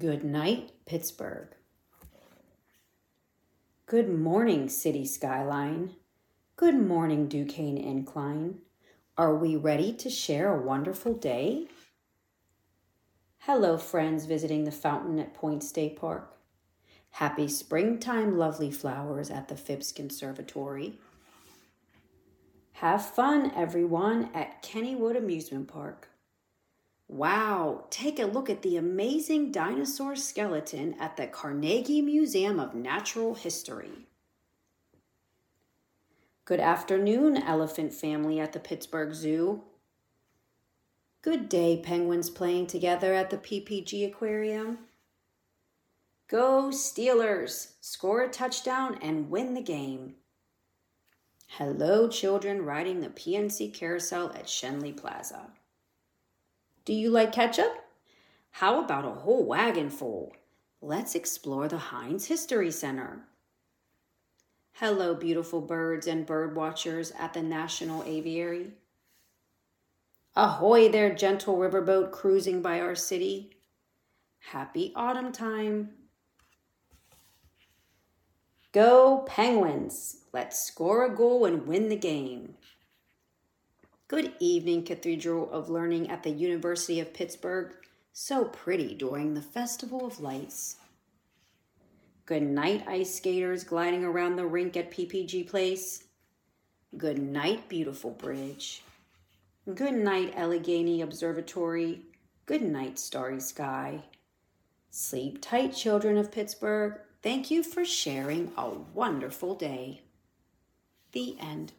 Good night, Pittsburgh. Good morning, city skyline. Good morning, Duquesne Incline. Are we ready to share a wonderful day? Hello, friends visiting the fountain at Point State Park. Happy springtime, lovely flowers at the Phipps Conservatory. Have fun, everyone, at Kennywood Amusement Park. Wow, take a look at the amazing dinosaur skeleton at the Carnegie Museum of Natural History. Good afternoon, elephant family at the Pittsburgh Zoo. Good day, penguins playing together at the PPG Aquarium. Go Steelers! Score a touchdown and win the game. Hello, children riding the PNC carousel at Schenley Plaza. Do you like ketchup? How about a whole wagon full? Let's explore the Heinz History Center. Hello, beautiful birds and bird watchers at the National Aviary. Ahoy there, gentle riverboat cruising by our city. Happy autumn time. Go Penguins! Let's score a goal and win the game. Good evening, Cathedral of Learning at the University of Pittsburgh. So pretty during the Festival of Lights. Good night, ice skaters gliding around the rink at PPG Place. Good night, beautiful bridge. Good night, Allegheny Observatory. Good night, starry sky. Sleep tight, children of Pittsburgh. Thank you for sharing a wonderful day. The end.